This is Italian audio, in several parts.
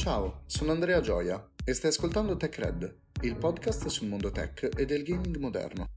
Ciao, sono Andrea Gioia e stai ascoltando TechRed, il podcast sul mondo tech e del gaming moderno.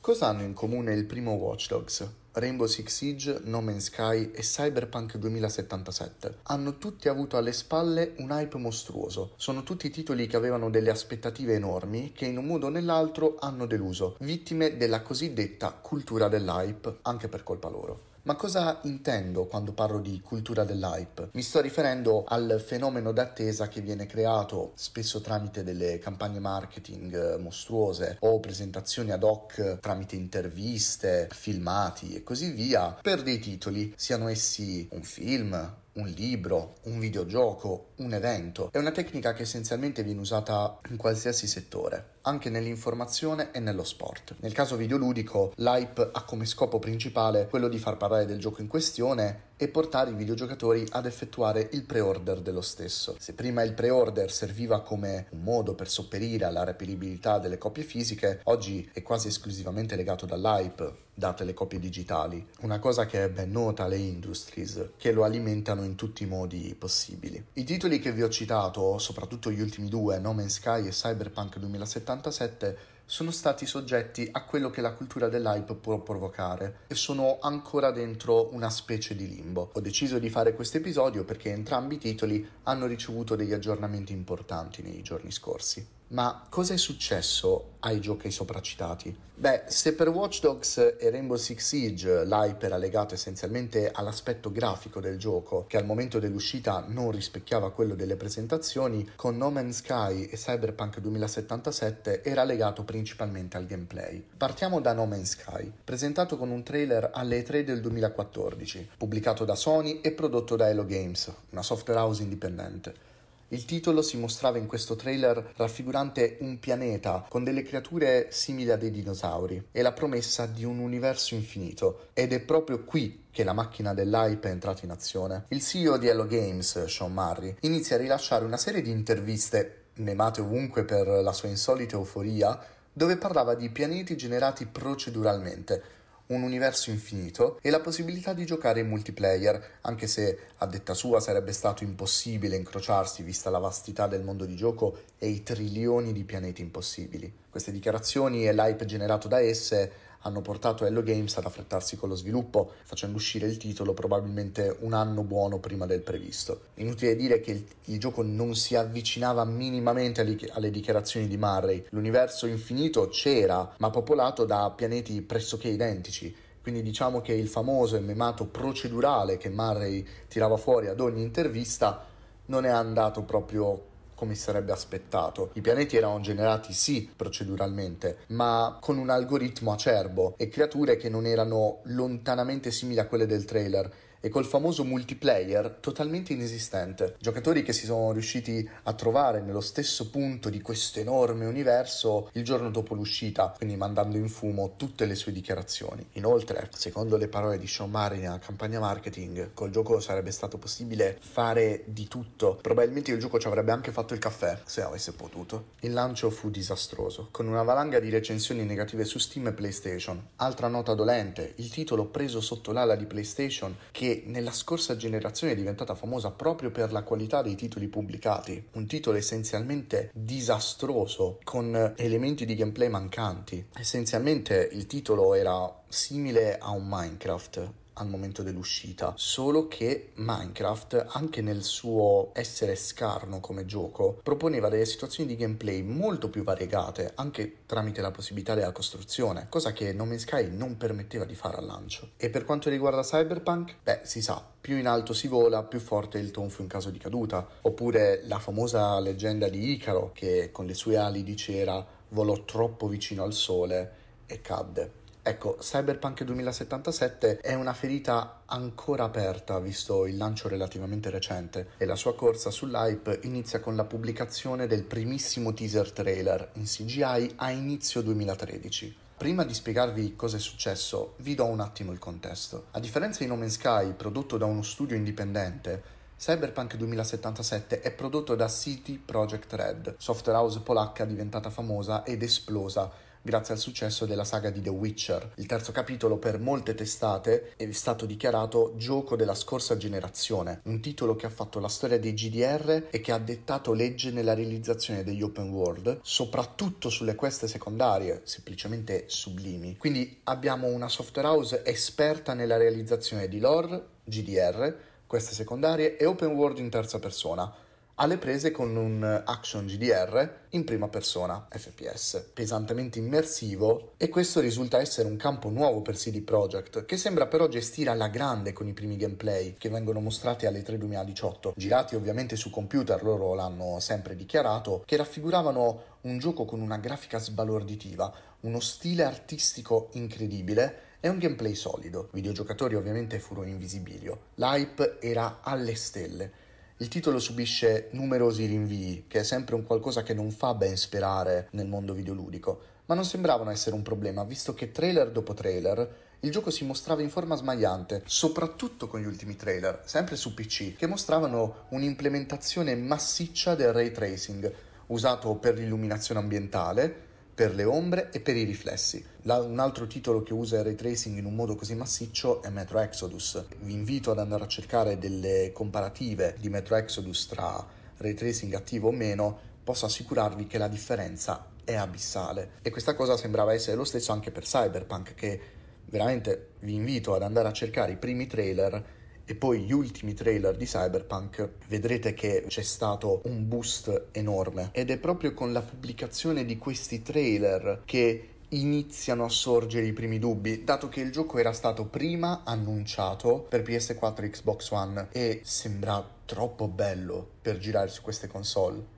Cosa hanno in comune il primo Watch Dogs, Rainbow Six Siege, No Man's Sky e Cyberpunk 2077? Hanno tutti avuto alle spalle un hype mostruoso. Sono tutti titoli che avevano delle aspettative enormi che in un modo o nell'altro hanno deluso, vittime della cosiddetta cultura dell'hype, anche per colpa loro. Ma cosa intendo quando parlo di cultura dell'hype? Mi sto riferendo al fenomeno d'attesa che viene creato spesso tramite delle campagne marketing eh, mostruose o presentazioni ad hoc tramite interviste, filmati e così via per dei titoli, siano essi un film, un libro, un videogioco, un evento. È una tecnica che essenzialmente viene usata in qualsiasi settore, anche nell'informazione e nello sport. Nel caso videoludico, l'hype ha come scopo principale quello di far parlare del gioco in questione e portare i videogiocatori ad effettuare il pre-order dello stesso. Se prima il pre-order serviva come un modo per sopperire alla reperibilità delle copie fisiche, oggi è quasi esclusivamente legato dall'hype, date le copie digitali. Una cosa che è ben nota alle industries, che lo alimentano in tutti i modi possibili. I titoli che vi ho citato, soprattutto gli ultimi due, No Man's Sky e Cyberpunk 2077, sono stati soggetti a quello che la cultura dell'hype può provocare e sono ancora dentro una specie di limbo. Ho deciso di fare questo episodio perché entrambi i titoli hanno ricevuto degli aggiornamenti importanti nei giorni scorsi. Ma cosa è successo ai giochi sopracitati? Beh, se per Watch Dogs e Rainbow Six Siege l'hype era legato essenzialmente all'aspetto grafico del gioco, che al momento dell'uscita non rispecchiava quello delle presentazioni, con No Man's Sky e Cyberpunk 2077 era legato principalmente al gameplay. Partiamo da No Man's Sky, presentato con un trailer alle 3 del 2014, pubblicato da Sony e prodotto da Hello Games, una software house indipendente. Il titolo si mostrava in questo trailer raffigurante un pianeta con delle creature simili a dei dinosauri e la promessa di un universo infinito. Ed è proprio qui che la macchina dell'hype è entrata in azione. Il CEO di Hello Games, Sean Murray, inizia a rilasciare una serie di interviste, memate ovunque per la sua insolita euforia, dove parlava di pianeti generati proceduralmente un universo infinito e la possibilità di giocare in multiplayer, anche se a detta sua sarebbe stato impossibile incrociarsi vista la vastità del mondo di gioco e i trilioni di pianeti impossibili. Queste dichiarazioni e l'hype generato da esse hanno portato Hello Games ad affrettarsi con lo sviluppo, facendo uscire il titolo probabilmente un anno buono prima del previsto. Inutile dire che il, il gioco non si avvicinava minimamente alle, alle dichiarazioni di Murray. L'universo infinito c'era, ma popolato da pianeti pressoché identici. Quindi diciamo che il famoso e memato procedurale che Murray tirava fuori ad ogni intervista non è andato proprio come si sarebbe aspettato. I pianeti erano generati sì proceduralmente, ma con un algoritmo acerbo e creature che non erano lontanamente simili a quelle del trailer e col famoso multiplayer totalmente inesistente. Giocatori che si sono riusciti a trovare nello stesso punto di questo enorme universo il giorno dopo l'uscita, quindi mandando in fumo tutte le sue dichiarazioni. Inoltre, secondo le parole di Sean Murray nella campagna marketing, col gioco sarebbe stato possibile fare di tutto. Probabilmente il gioco ci avrebbe anche fatto il caffè, se avesse potuto. Il lancio fu disastroso, con una valanga di recensioni negative su Steam e PlayStation. Altra nota dolente, il titolo preso sotto l'ala di PlayStation che nella scorsa generazione è diventata famosa proprio per la qualità dei titoli pubblicati. Un titolo essenzialmente disastroso, con elementi di gameplay mancanti. Essenzialmente il titolo era simile a un Minecraft al momento dell'uscita, solo che Minecraft, anche nel suo essere scarno come gioco, proponeva delle situazioni di gameplay molto più variegate, anche tramite la possibilità della costruzione, cosa che No Man's Sky non permetteva di fare al lancio. E per quanto riguarda Cyberpunk, beh, si sa, più in alto si vola, più forte è il tonfo in caso di caduta, oppure la famosa leggenda di Icaro che con le sue ali di cera volò troppo vicino al sole e cadde. Ecco, Cyberpunk 2077 è una ferita ancora aperta visto il lancio relativamente recente e la sua corsa sull'hype inizia con la pubblicazione del primissimo teaser trailer in CGI a inizio 2013. Prima di spiegarvi cosa è successo, vi do un attimo il contesto. A differenza di No Man's Sky, prodotto da uno studio indipendente, Cyberpunk 2077 è prodotto da City Project Red, software house polacca diventata famosa ed esplosa grazie al successo della saga di The Witcher. Il terzo capitolo per molte testate è stato dichiarato gioco della scorsa generazione, un titolo che ha fatto la storia dei GDR e che ha dettato legge nella realizzazione degli open world, soprattutto sulle queste secondarie, semplicemente sublimi. Quindi abbiamo una software house esperta nella realizzazione di lore, GDR, queste secondarie e open world in terza persona alle prese con un action GDR in prima persona FPS, pesantemente immersivo e questo risulta essere un campo nuovo per CD Projekt che sembra però gestire alla grande con i primi gameplay che vengono mostrati alle 3 2018, girati ovviamente su computer, loro l'hanno sempre dichiarato, che raffiguravano un gioco con una grafica sbalorditiva, uno stile artistico incredibile e un gameplay solido. I videogiocatori ovviamente furono in visibilio. L'hype era alle stelle il titolo subisce numerosi rinvii, che è sempre un qualcosa che non fa ben sperare nel mondo videoludico, ma non sembravano essere un problema, visto che trailer dopo trailer il gioco si mostrava in forma smagliante, soprattutto con gli ultimi trailer, sempre su PC, che mostravano un'implementazione massiccia del ray tracing, usato per l'illuminazione ambientale, per le ombre e per i riflessi. La, un altro titolo che usa il ray tracing in un modo così massiccio è Metro Exodus. Vi invito ad andare a cercare delle comparative di Metro Exodus tra ray tracing attivo o meno, posso assicurarvi che la differenza è abissale. E questa cosa sembrava essere lo stesso anche per Cyberpunk, che veramente vi invito ad andare a cercare i primi trailer e poi gli ultimi trailer di Cyberpunk vedrete che c'è stato un boost enorme ed è proprio con la pubblicazione di questi trailer che iniziano a sorgere i primi dubbi, dato che il gioco era stato prima annunciato per PS4 e Xbox One e sembra troppo bello per girare su queste console.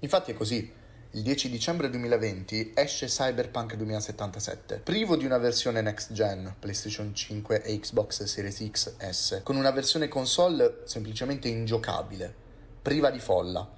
Infatti è così, il 10 dicembre 2020 esce Cyberpunk 2077, privo di una versione next gen, PlayStation 5 e Xbox Series X S, con una versione console semplicemente ingiocabile, priva di folla.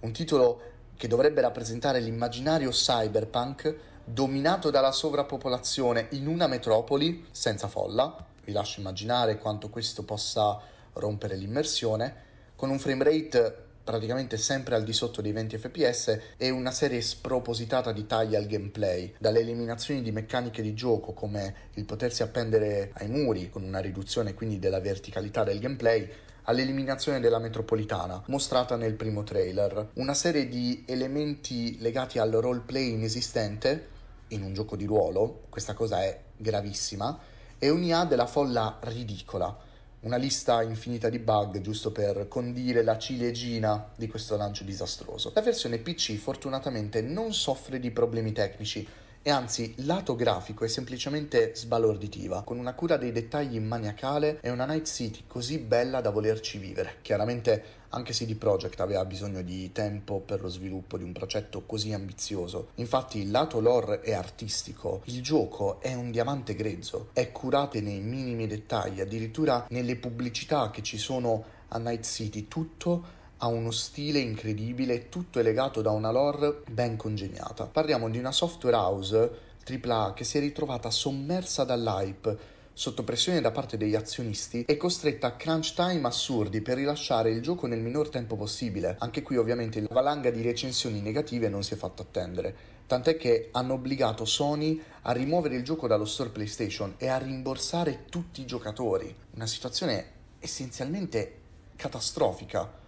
Un titolo che dovrebbe rappresentare l'immaginario cyberpunk dominato dalla sovrappopolazione in una metropoli senza folla. Vi lascio immaginare quanto questo possa rompere l'immersione, con un frame rate praticamente sempre al di sotto dei 20 fps e una serie spropositata di tagli al gameplay, dalle eliminazioni di meccaniche di gioco come il potersi appendere ai muri con una riduzione quindi della verticalità del gameplay all'eliminazione della metropolitana, mostrata nel primo trailer. Una serie di elementi legati al roleplay inesistente in un gioco di ruolo, questa cosa è gravissima, e un'IA della folla ridicola una lista infinita di bug giusto per condire la ciliegina di questo lancio disastroso. La versione PC fortunatamente non soffre di problemi tecnici e anzi lato grafico è semplicemente sbalorditiva, con una cura dei dettagli maniacale e una Night City così bella da volerci vivere. Chiaramente anche CD Projekt aveva bisogno di tempo per lo sviluppo di un progetto così ambizioso. Infatti il lato lore è artistico, il gioco è un diamante grezzo, è curato nei minimi dettagli, addirittura nelle pubblicità che ci sono a Night City, tutto ha uno stile incredibile, tutto è legato da una lore ben congegnata. Parliamo di una software house AAA che si è ritrovata sommersa dall'hype sotto pressione da parte degli azionisti, è costretta a crunch time assurdi per rilasciare il gioco nel minor tempo possibile. Anche qui ovviamente la valanga di recensioni negative non si è fatto attendere, tant'è che hanno obbligato Sony a rimuovere il gioco dallo store PlayStation e a rimborsare tutti i giocatori. Una situazione essenzialmente catastrofica.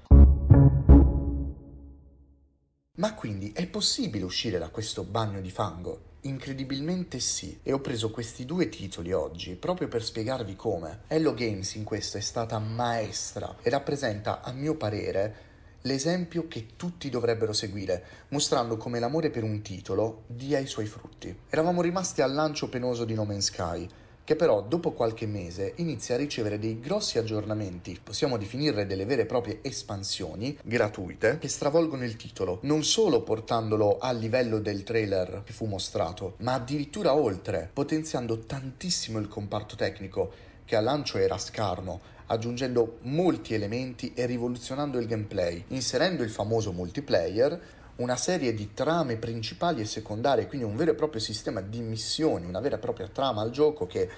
Ma quindi è possibile uscire da questo bagno di fango? Incredibilmente sì, e ho preso questi due titoli oggi proprio per spiegarvi come. Hello Games in questo è stata maestra e rappresenta, a mio parere, l'esempio che tutti dovrebbero seguire, mostrando come l'amore per un titolo dia i suoi frutti. Eravamo rimasti al lancio penoso di No Man's Sky, che però dopo qualche mese inizia a ricevere dei grossi aggiornamenti, possiamo definirle delle vere e proprie espansioni gratuite, che stravolgono il titolo, non solo portandolo al livello del trailer che fu mostrato, ma addirittura oltre, potenziando tantissimo il comparto tecnico, che al lancio era scarno, aggiungendo molti elementi e rivoluzionando il gameplay, inserendo il famoso multiplayer, una serie di trame principali e secondarie, quindi un vero e proprio sistema di missioni, una vera e propria trama al gioco che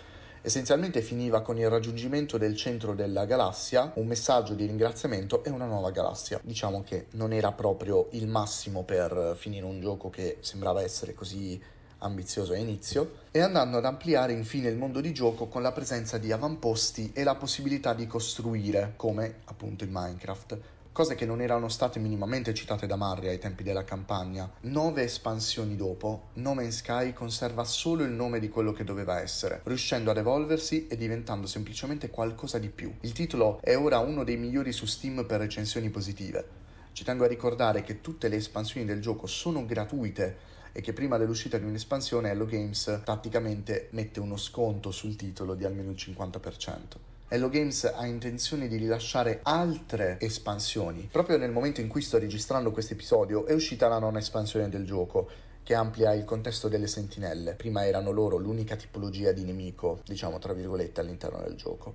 Essenzialmente finiva con il raggiungimento del centro della galassia, un messaggio di ringraziamento e una nuova galassia. Diciamo che non era proprio il massimo per finire un gioco che sembrava essere così ambizioso a inizio, e andando ad ampliare infine il mondo di gioco con la presenza di avamposti e la possibilità di costruire, come appunto in Minecraft cose che non erano state minimamente citate da Marri ai tempi della campagna. Nove espansioni dopo, No Man's Sky conserva solo il nome di quello che doveva essere, riuscendo ad evolversi e diventando semplicemente qualcosa di più. Il titolo è ora uno dei migliori su Steam per recensioni positive. Ci tengo a ricordare che tutte le espansioni del gioco sono gratuite e che prima dell'uscita di un'espansione Hello Games tatticamente mette uno sconto sul titolo di almeno il 50%. Hello Games ha intenzione di rilasciare altre espansioni. Proprio nel momento in cui sto registrando questo episodio è uscita la nona espansione del gioco, che amplia il contesto delle sentinelle. Prima erano loro l'unica tipologia di nemico, diciamo tra virgolette, all'interno del gioco.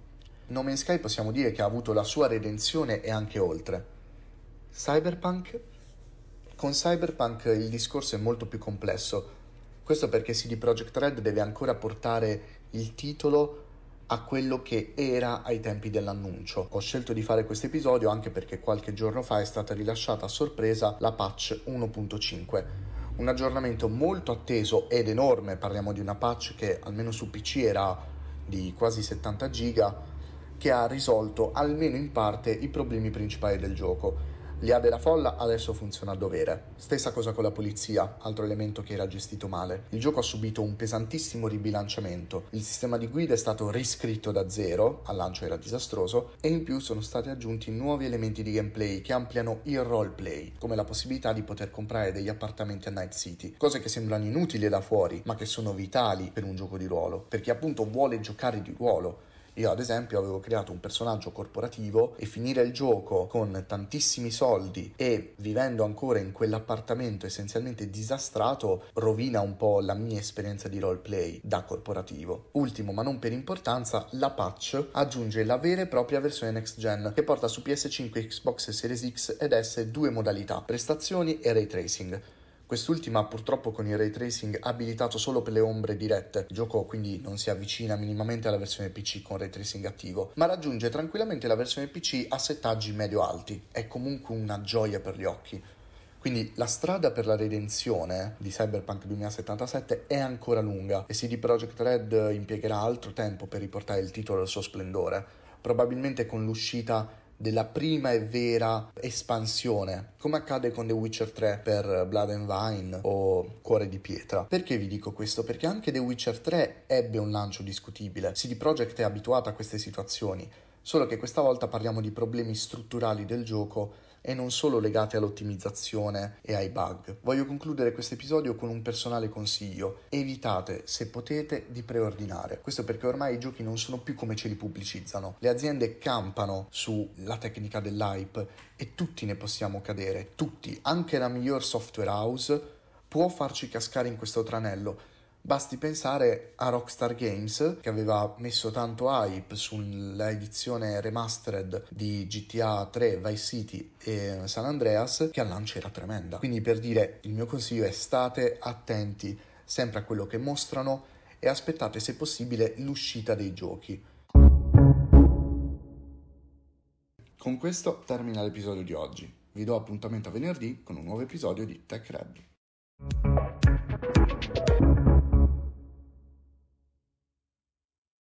No Man's Sky possiamo dire che ha avuto la sua redenzione e anche oltre. Cyberpunk? Con Cyberpunk il discorso è molto più complesso. Questo perché CD Projekt Red deve ancora portare il titolo a quello che era ai tempi dell'annuncio. Ho scelto di fare questo episodio anche perché qualche giorno fa è stata rilasciata a sorpresa la patch 1.5. Un aggiornamento molto atteso ed enorme, parliamo di una patch che almeno su PC era di quasi 70 giga, che ha risolto almeno in parte i problemi principali del gioco L'IA della folla adesso funziona a dovere. Stessa cosa con la polizia, altro elemento che era gestito male. Il gioco ha subito un pesantissimo ribilanciamento. Il sistema di guida è stato riscritto da zero, al lancio era disastroso, e in più sono stati aggiunti nuovi elementi di gameplay che ampliano il roleplay, come la possibilità di poter comprare degli appartamenti a Night City, cose che sembrano inutili da fuori, ma che sono vitali per un gioco di ruolo, per chi appunto vuole giocare di ruolo io ad esempio avevo creato un personaggio corporativo e finire il gioco con tantissimi soldi e vivendo ancora in quell'appartamento essenzialmente disastrato rovina un po' la mia esperienza di roleplay da corporativo. Ultimo ma non per importanza, la patch aggiunge la vera e propria versione next gen che porta su PS5, Xbox Series X ed S due modalità, prestazioni e ray tracing. Quest'ultima purtroppo con il ray tracing abilitato solo per le ombre dirette, il gioco quindi non si avvicina minimamente alla versione PC con ray tracing attivo, ma raggiunge tranquillamente la versione PC a settaggi medio-alti. È comunque una gioia per gli occhi. Quindi la strada per la redenzione di Cyberpunk 2077 è ancora lunga e CD Projekt Red impiegherà altro tempo per riportare il titolo al suo splendore, probabilmente con l'uscita della prima e vera espansione, come accade con The Witcher 3 per Blood and Vine o Cuore di Pietra. Perché vi dico questo? Perché anche The Witcher 3 ebbe un lancio discutibile. CD Projekt è abituata a queste situazioni, solo che questa volta parliamo di problemi strutturali del gioco e non solo legate all'ottimizzazione e ai bug. Voglio concludere questo episodio con un personale consiglio. Evitate, se potete, di preordinare. Questo perché ormai i giochi non sono più come ce li pubblicizzano. Le aziende campano sulla tecnica dell'hype e tutti ne possiamo cadere, tutti, anche la miglior software house può farci cascare in questo tranello Basti pensare a Rockstar Games che aveva messo tanto hype sulla edizione remastered di GTA 3, Vice City e San Andreas che al lancio era tremenda. Quindi per dire il mio consiglio è state attenti sempre a quello che mostrano e aspettate se possibile l'uscita dei giochi. Con questo termina l'episodio di oggi. Vi do appuntamento a venerdì con un nuovo episodio di Tech Red.